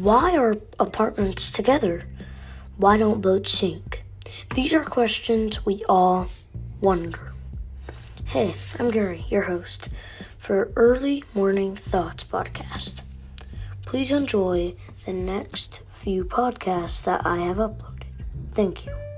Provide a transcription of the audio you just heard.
Why are apartments together? Why don't boats sink? These are questions we all wonder. Hey, I'm Gary, your host for Early Morning Thoughts podcast. Please enjoy the next few podcasts that I have uploaded. Thank you.